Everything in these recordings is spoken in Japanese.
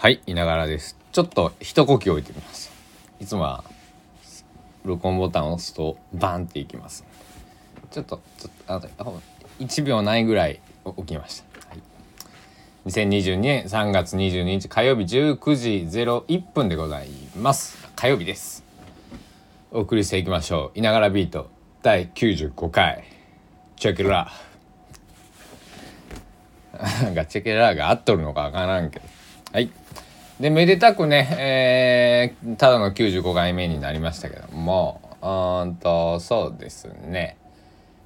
はい、いながらです。ちょっと一呼吸置いてみます。いつもは録音ボタンを押すとバンっていきます。ちょっと、ちょっと、あとあ1秒ないぐらい起きました。はい、2022年3月22日火曜日19時01分でございます。火曜日です。お送りしていきましょう。いながらビート第95回。チェックラー。なんかチェケラーが合っとるのかわからんけど。はい。で、めでたくね、えー、ただの95回目になりましたけども、うんと、そうですね。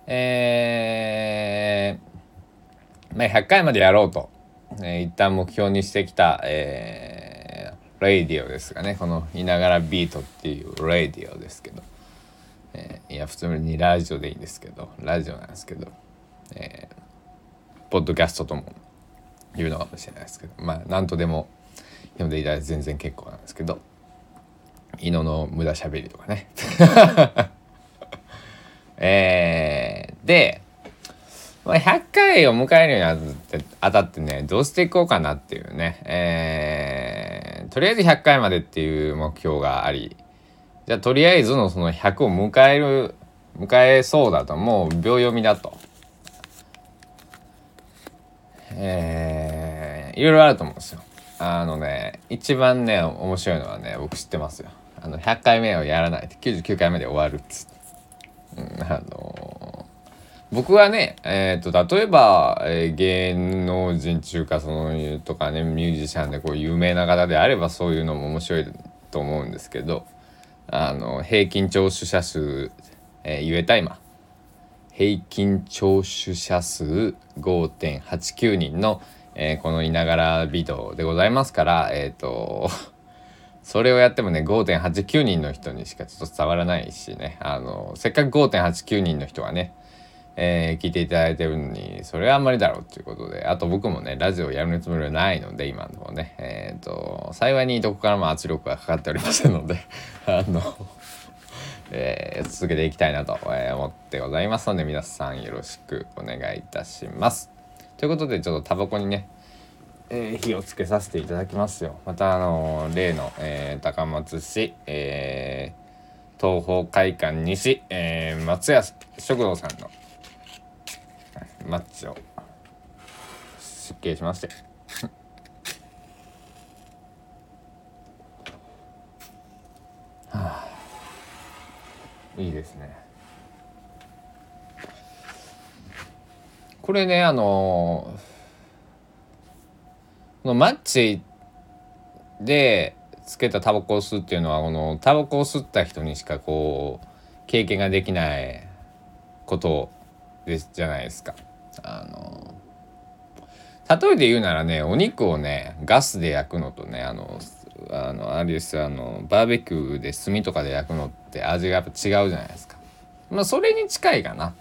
えー、まあ、100回までやろうと、えー一旦目標にしてきた、えー、レイディオですがね、このいながらビートっていうレイディオですけど、えーいや、普通にラジオでいいんですけど、ラジオなんですけど、えーポッドキャストとも言うのかもしれないですけどまあ何とでも読んでいただいて全然結構なんですけど伊野の無駄しゃべりとかね えー、で、まあ、100回を迎えるにあたってあたってねどうしていこうかなっていうねえー、とりあえず100回までっていう目標がありじゃあとりあえずのその100を迎える迎えそうだともう秒読みだと。えー、いろいろあると思うんですよ。あのね、一番ね、面白いのはね、僕知ってますよ。あの、100回目をやらないって、99回目で終わるっつって。うん、あのー僕はね、えっ、と、例えば、えー芸能人中か、その、とかね、ミュージシャンでこう、有名な方であれば、そういうのも面白いと思うんですけど、あの、平均聴取者数、えー言えた今。平均聴取者数5.89人の、えーこのいながらビートでございますからえっ、と それをやってもね5.89人の人にしかちょっと伝わらないしねあのせっかく5.89人の人はね、えー聞いていただいてるのにそれはあんまりだろうっていうことであと僕もねラジオやるつもりはないので今のところねえっ、と幸いにどこからも圧力がかかっておりませんので あのえー続けていきたいなと思ってございますので皆さんよろしくお願いいたします。ということでちょっとタバコにね、えー火をつけさせていただきますよ。またあのー例の、えー高松市、えー東方会館西、えー松屋食堂さんのマッチを出敬しまして。いいですね。これねあののマッチでつけたタバコを吸うっていうのはこのタバコを吸った人にしかこう経験ができないことですじゃないですか。あの例えて言うならねお肉をねガスで焼くのとねあのあのあれですあのバーベキューで炭とかで焼くのって味がやっぱ違うじゃないですか。まあそれに近いかな。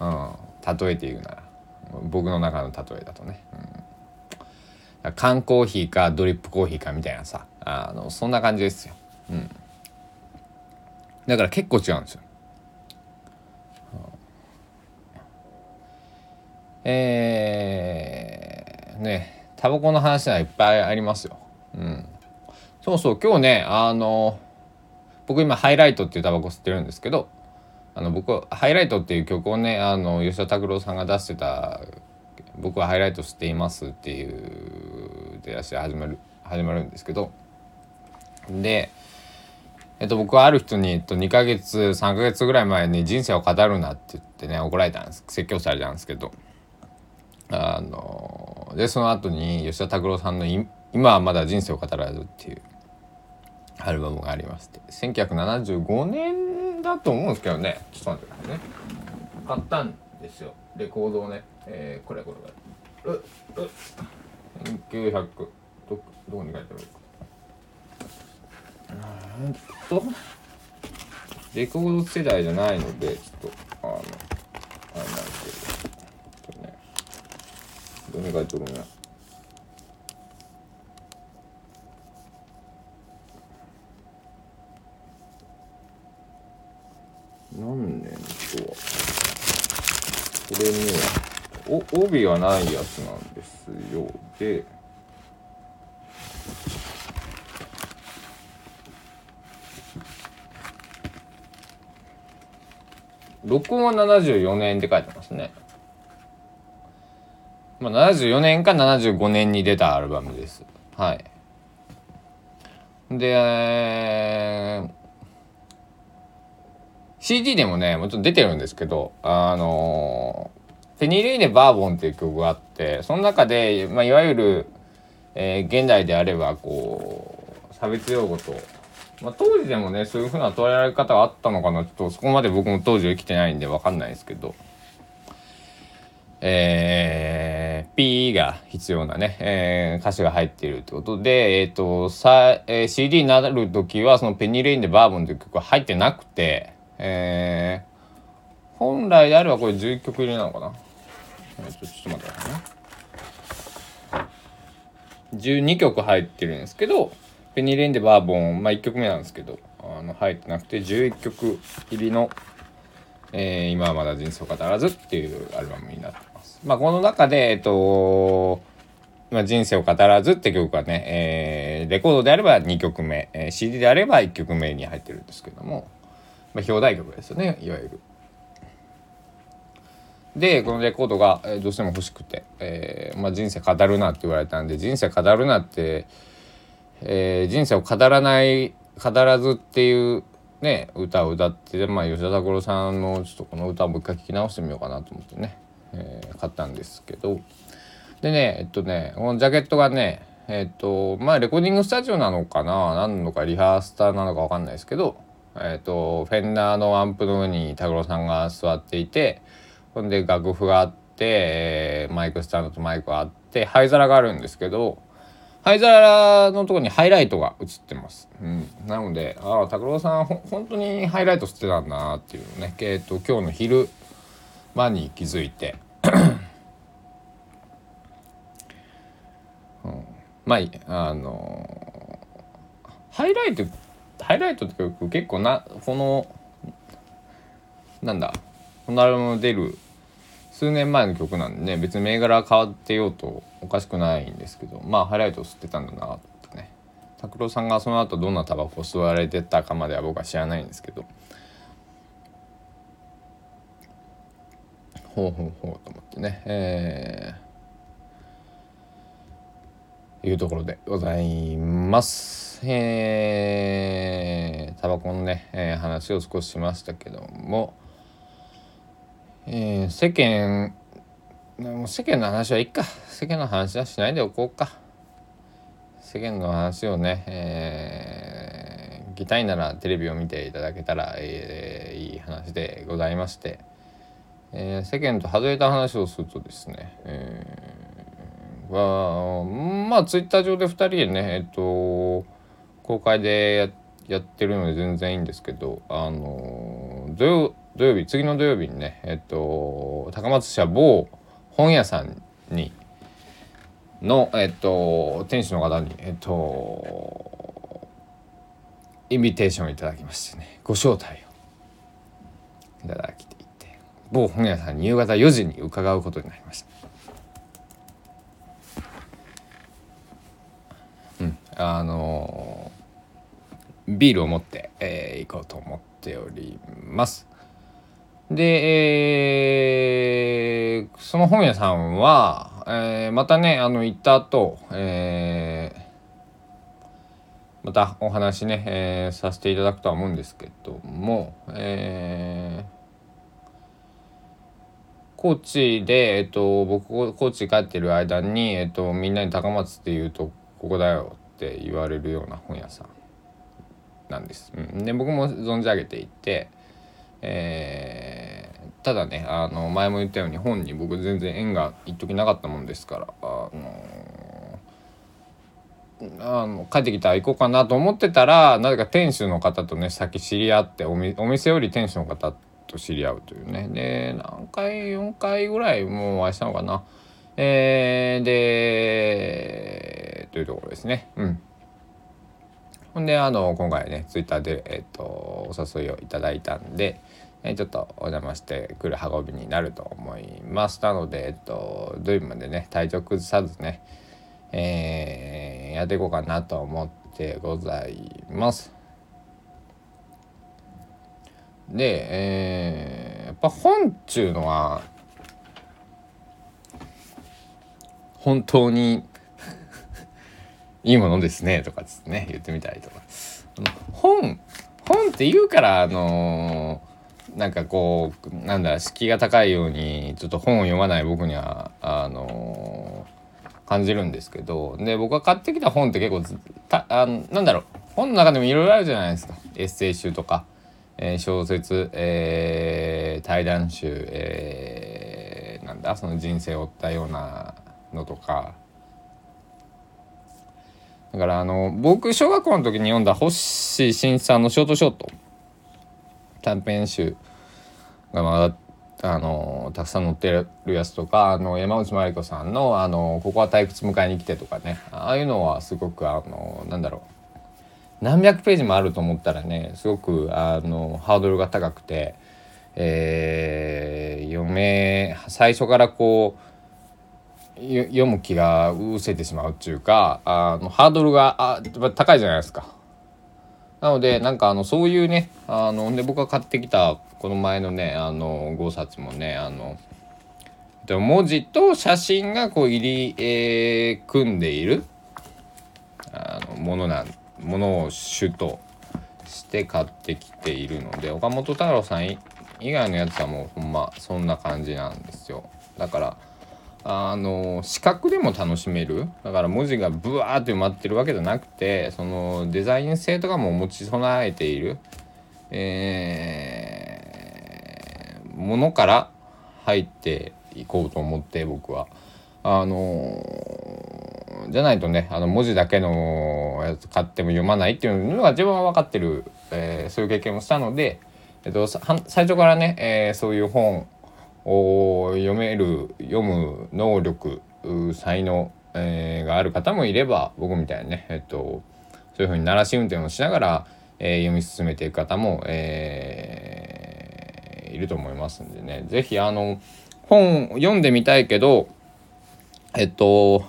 うん、例えて言うなら僕の中の例えだとね。うん、缶コーヒーかドリップコーヒーかみたいなさあのそんな感じですよ。うん、だから結構違うんですよ。えー、ねタバコの話はいっぱいありますよ。うん、そうそう今日ねあの僕今ハイライトっていうタバコ吸ってるんですけどあの僕はハイライトっていう曲をねあの吉田拓郎さんが出してた「僕はハイライト吸っています」っていう出だしで始まる始まるんですけど。で、えっと、僕はある人に、えっと、2ヶ月3ヶ月ぐらい前に「人生を語るな」って言ってね怒られたんです。説教されたんですけど。あのでその後に吉田拓郎さんの「今はまだ人生を語らず」っていうアルバムがありまして。1975年だと思うんですけどねちょっと待ってくださいね。買ったんですよ。レコードをね、えーこれこれこれ。うう。1900どどこに書いてある？うーんと。レコード世代じゃないのでちょっとあのあれなんですけど。ね。どこに書いてあるんや何年とはこれにはお帯はないやつなんですよで録音は74年って書いてますね。まあ、74年か75年に出たアルバムです。はい。で、えー、CD でもね、もちろん出てるんですけど、あのペニー・レイでバーボンっていう曲があって、その中で、まあ、いわゆる、えー、現代であれば、こう、差別用語と、まあ、当時でもね、そういう風な捉えられ方があったのかな、ちょっとそこまで僕も当時生きてないんでわかんないですけど、えー、P が必要なね、えー、歌詞が入っているってことで、えっ、ー、と、さ、えー、CD になる時は、そのペニーレインでバーボンという曲は入ってなくて、えー、本来であればこれ11曲入りなのかな。え、ちょっと待ってくださいね。12曲入ってるんですけど、ペニーレインでバーボン、まあ1曲目なんですけど、あの、入ってなくて11曲入りの、えー、今はまだ人生を語らずっていうアルバムになってます。まあ、この中で、えっと、まあ、人生を語らずって曲はね、えー、レコードであれば2曲目、えー、CD であれば1曲目に入ってるんですけども、まあ、表題曲ですよね、いわゆる。で、このレコードが、えー、どうしても欲しくて、えー、まあ、人生語るなって言われたんで、人生語るなって、えー、人生を語らない、語らずっていうね歌を歌ってまあ吉田拓郎さんのちょっとこの歌をもう一回聴き直してみようかなと思ってね、えー、買ったんですけど。でねえっとねこのジャケットがねえっとまあレコーディングスタジオなのかな何のかリハースターなのか分かんないですけどえっとフェンダーのアンプの上に拓郎さんが座っていてほんで楽譜があって、えー、マイクスタンドとマイクがあって灰皿があるんですけど灰皿のところにハイライトが映ってます。うん、なので、ああ、拓郎さん、ほ本当にハイライトしてたんだなっていうね、えっ、と、今日の昼間に気づいて、うん、まあ、あのハイライト、ハイライトって結構な、この、なんだ、このアルバム出る数年前の曲なんでね別に銘柄変わってようとおかしくないんですけどまあハイライト吸ってたんだなってね。拓郎さんがその後どんなタバコを吸われてたかまでは僕は知らないんですけど。ほうほうほうと思ってねえー、いうところでございます。えー、タバコのね、えー、話を少ししましたけども。えー、世間世間の話はいっか。世間の話はしないでおこうか。世間の話をね、えー、聞きたいならテレビを見ていただけたら、えー、いい話でございまして、えー、世間と外れた話をするとですね、えー、はまあツイッター上で2人でねえっと公開でやってるので全然いいんですけどあの土曜土曜日次の土曜日にねえっと高松市は某本屋さんにのえっと店主の方にえっとインビテーションいただきましてねご招待をいただきていて某本屋さんに夕方4時に伺うことになりました。うん、あのビールを持って、えー、行こうと思っております。で、えー、その本屋さんは、えー、またね、あの、行った後、えー、またお話ね、えー、させていただくとは思うんですけども、えー、高知で、えっと、僕、高知帰ってる間に、えっと、みんなに高松って言うと、ここだよって言われるような本屋さんなんです。うん、で、僕も存じ上げていて、えー、ただねあの前も言ったように本に僕全然縁が一時なかったもんですからあのあの帰ってきたら行こうかなと思ってたらなぜか店主の方とね先知り合ってお店より店主の方と知り合うというね。で何回4回ぐらいもうお会いしたのかな。えー、でというところですね。うん。ほんで、あの、今回ね、ツイッターで、えっ、と、お誘いをいただいたんで、えちょっとお邪魔してくる運びになると思います。なので、えっと、土曜日までね、体調崩さずね、えー、やっていこうかなと思ってございます。で、えー、やっぱ本っちゅうのは本当にいいものですねとかつってね言ってみたりとか。本本って言うからあのー、なんかこうなんだ敷居が高いようにちょっと本を読まない僕にはあのー、感じるんですけど。で僕が買ってきた本って結構たあなんだろう。本の中でもいろいろあるじゃないですか。エッセイ集とか、えー、小説、えー、対談集、えー、なんだその人生を追ったようなのとか。だからあの僕小学校の時に読んだ星新さんのショートショート。短編集。がまだあのたくさん載ってるやつとかあの山内真理子さんのあの「ここは退屈迎えに来て」とかね。ああいうのはすごくあのなんだろう。何百ページもあると思ったらねすごくあのハードルが高くて、えー、読め最初からこう読む気が失せてしまうっていうかあのハードルがあ高いじゃないですか。なのでなんかあのそういうねあので僕が買ってきたこの前のねあの5冊もねあの文字と写真がこう入り、えー、組んでいるあのものなんものを主として買ってきているので岡本太郎さん以外のやつはもうほんまそんな感じなんですよ。だからあの視覚でも楽しめる。だから文字がブワーって埋まってるわけじゃなくてそのデザイン性とかも持ち備えている、えー、ものから入っていこうと思って僕は。あのじゃないとねあの文字だけのやつ買っても読まないっていうのが自分は分かってる、えー、そういう経験をしたので、えっと、最初からね、えー、そういう本読める読む能力才能、えー、がある方もいれば僕みたいにね、えっと、そういうふうに鳴らし運転をしながら、えー、読み進めていく方も、えー、いると思いますんでね是非あの本読んでみたいけどえっと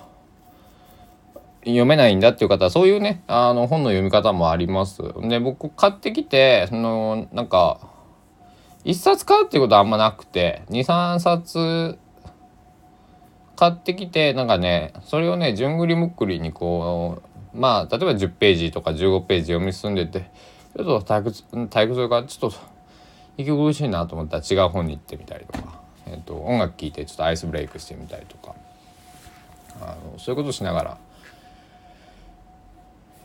読めないんだっていう方はそういうねあの本の読み方もあります。で僕買ってきてそのなんか1冊買うっていうことはあんまなくて23冊買ってきてなんかねそれをねじゅんぐりむっくりにこうまあ例えば10ページとか15ページ読み進んでてちょっと退屈退屈がちょっと息苦しいなと思ったら違う本に行ってみたりとか、えーと、音楽聴いてちょっとアイスブレイクしてみたりとかあのそういうことしながら、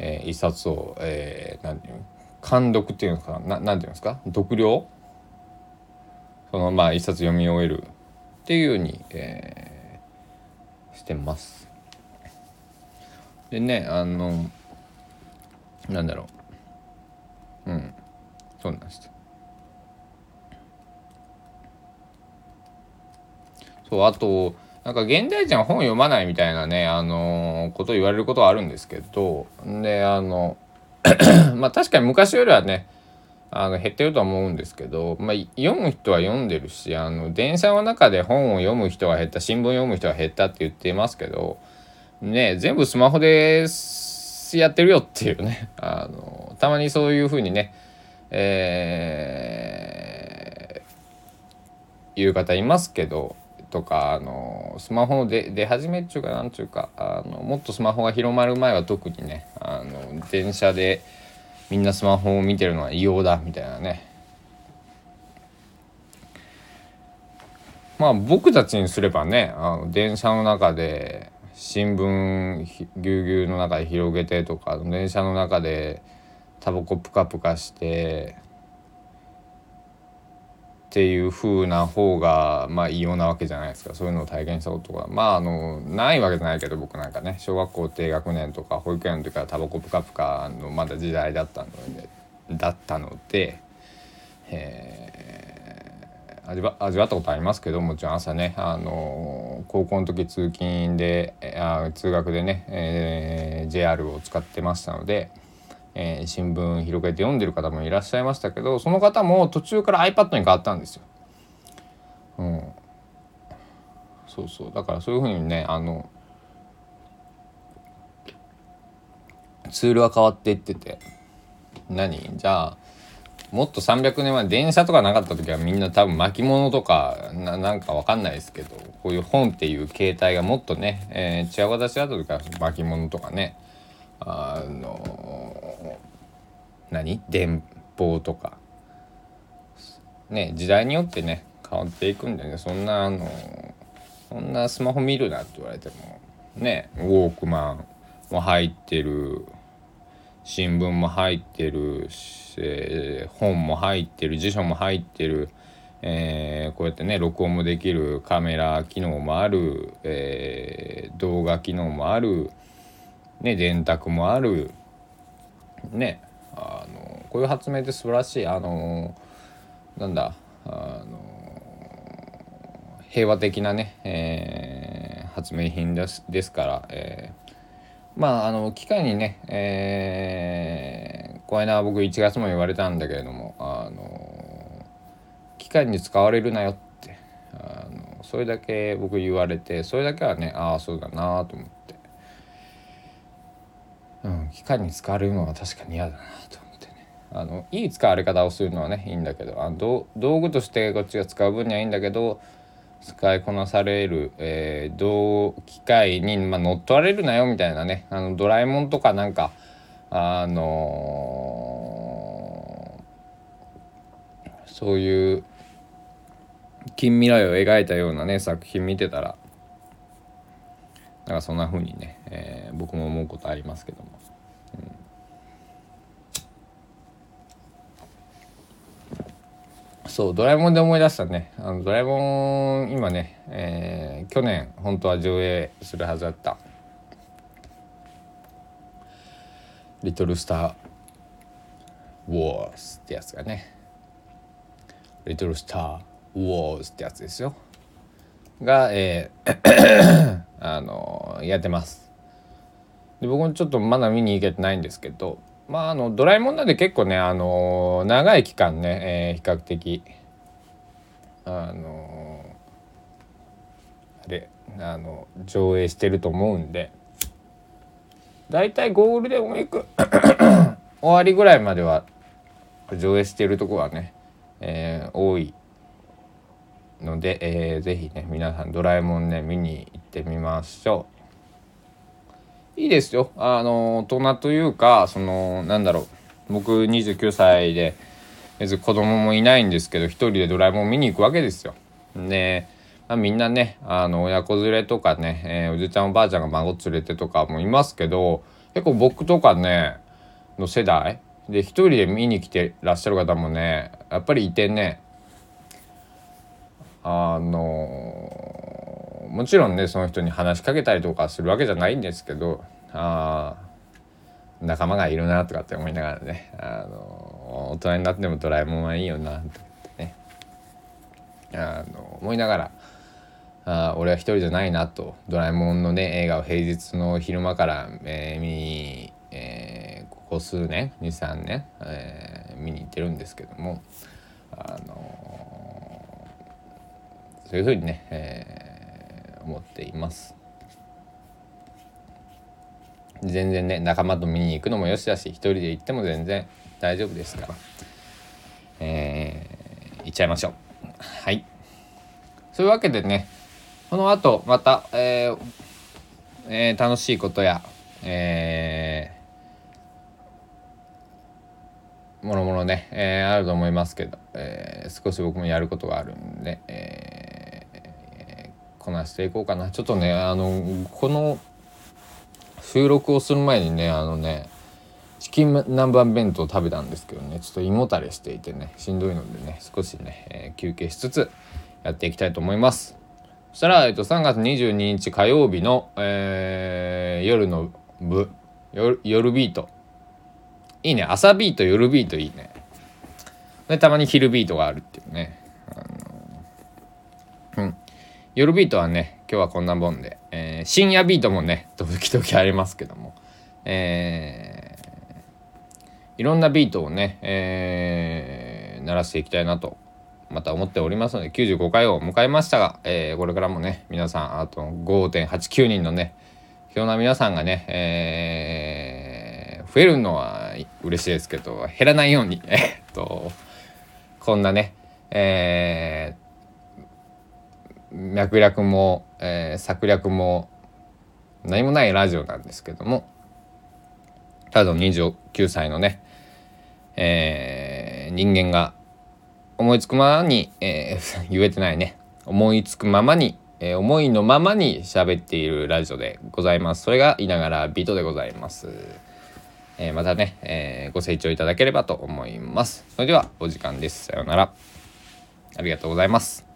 えー、一冊を、えー、なんていう監読っていうのかななんていうんですか読了そのまあ一冊読み終えるっていうように、えー、してます。でねあのなんだろう。うん。そうなんですそうあとなんか現代人は本読まないみたいなねあの、こと言われることはあるんですけどであの まあ確かに昔よりはねあの減ってると思うんですけど、まあ、読む人は読んでるしあの電車の中で本を読む人が減った新聞読む人が減ったって言っていますけどね全部スマホでやってるよっていうね。あのたまにそういうふうにねえー、言う方いますけどとかあのスマホで出始めっちゅうかなんちゅうかあのもっとスマホが広まる前は特にねあの電車でみんなスマホを見てるのは異様だみたいなね。まあ僕たちにすればねあの電車の中で新聞ぎゅうぎゅうの中で広げてとか電車の中でタバコプカプカしてっていう風な方がまあ異様なわけじゃないですか。そういうのを体験したことが。まああのないわけじゃないけど僕なんかね。小学校低学年とか保育園の時からタバコプカプカのまだ時代だったのでだったので、えー、味わ味わったことありますけどもちろん朝ね。あの高校の時通勤であ通学でね、えー、JR を使ってましたので。えー、新聞広げて読んでる方もいらっしゃいましたけどその方も途中から iPad に変わったんですよ。うん、そうそう。だからそういうふうにねあのツールは変わっていってて何？じゃあもっと300年前電車とかなかった時はみんな多分巻物とかななんかわかんないですけどこういう本っていう形態がもっとね、えー、違う形だった時は巻物とかねあの何？電報とか。ね時代によってね変わっていくんでね。そんなあのそんなスマホ見るなって言われてもねウォークマンも入ってる新聞も入ってる、えー、本も入ってる辞書も入ってる、えー、こうやってね録音もできるカメラ機能もある、えー、動画機能もある、ね、電卓もあるねあのこういう発明って素晴らしいあのなんだあの平和的なね、えー、発明品ですですから、えー、まああの機械にね、えー、この間僕1月も言われたんだけれどもあの機械に使われるなよってあのそれだけ僕言われてそれだけはねああそうだなと思って、機械に使われるのは確かに嫌だなと思ってねあのいい使われ方をするのはねいいんだけどあの道具としてこっちが使う分にはいいんだけど使いこなされる、えー、同機械に、まあ、乗っ取られるなよみたいなねあのドラえもんとかなんかあのー、そういう近未来を描いたようなね作品見てたらなんかそんな風にね、えー、僕も思うことありますけども。うんそうドラえもんで思い出したね。あのドラえもん今ね、えー、去年本当は上映するはずだった「リトル・スター・ウォーズ」ってやつがね「リトル・スター・ウォーズ」ってやつですよ。が、えー あのやってます。で僕もちょっとまだ見に行けてないんですけどまああのドラえもんなんで結構ねあの長い期間ね、えー、比較的あのあれあの上映してると思うんでだいたいゴールデンウィーク 終わりぐらいまでは上映してるとこはね、えー、多いので、えー、ぜひね皆さんドラえもんね見に行ってみましょう。いいですよあの大人というかそのなんだろう僕29歳で別に子供もいないんですけど一人でドラえもん見に行くわけですよ。で、まあ、みんなねあの親子連れとかね、えー、おじちゃんおばあちゃんが孫連れてとかもいますけど結構僕とかねの世代で一人で見に来てらっしゃる方もねやっぱりいてねあのもちろんねその人に話しかけたりとかするわけじゃないんですけどあ仲間がいるなとかって思いながらねあの大人になってもドラえもんはいいよなってねあの思いながらあ俺は一人じゃないなとドラえもんのね映画を平日の昼間から、えー、見に、えー、ここ数年23年、えー、見に行ってるんですけどもあのそういうふうにね、えー、思っています。全然ね仲間と見に行くのもよしだし一人で行っても全然大丈夫ですから。えー、行っちゃいましょう。はい。そういうわけでねこの後また、えーえー、楽しいことやえー、もろもろね、えー、あると思いますけど、えー、少し僕もやることがあるんで、えー、こなしていこうかな。ちょっとねあのこの収録をする前にねあのねチキン南蛮弁当食べたんですけどねちょっと胃もたれしていてねしんどいのでね少しね、えー、休憩しつつやっていきたいと思います。そしたら、えっと、3月22日火曜日の、えー、夜の部夜夜ビート。いいね。朝ビート夜ビートいいね。でたまに昼ビートがあるっていうね。夜ビートはね今日はこんなもんで、えー、深夜ビートもね時々ありますけども、えー、いろんなビートをね、えー、鳴らしていきたいなとまた思っておりますので95回を迎えましたが、えー、これからもね皆さんあと5.89人のね今日な皆さんがね、えー、増えるのは嬉しいですけど減らないようにとこんなねえー、脈略も、えー、策略も何もないラジオなんですけどもただの29歳のね、えー、人間が思いつくままに、えー、言えてないね。思いつくままに、えー、思いのままに喋っているラジオでございます。それがいながらビートでございます、えー、またね、えー、ご清聴いただければと思います。それではお時間です。さようなら。ありがとうございます。